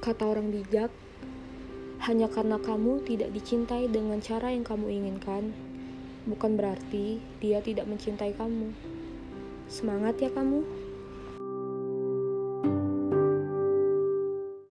Kata orang bijak, hanya karena kamu tidak dicintai dengan cara yang kamu inginkan, bukan berarti dia tidak mencintai kamu. Semangat ya kamu!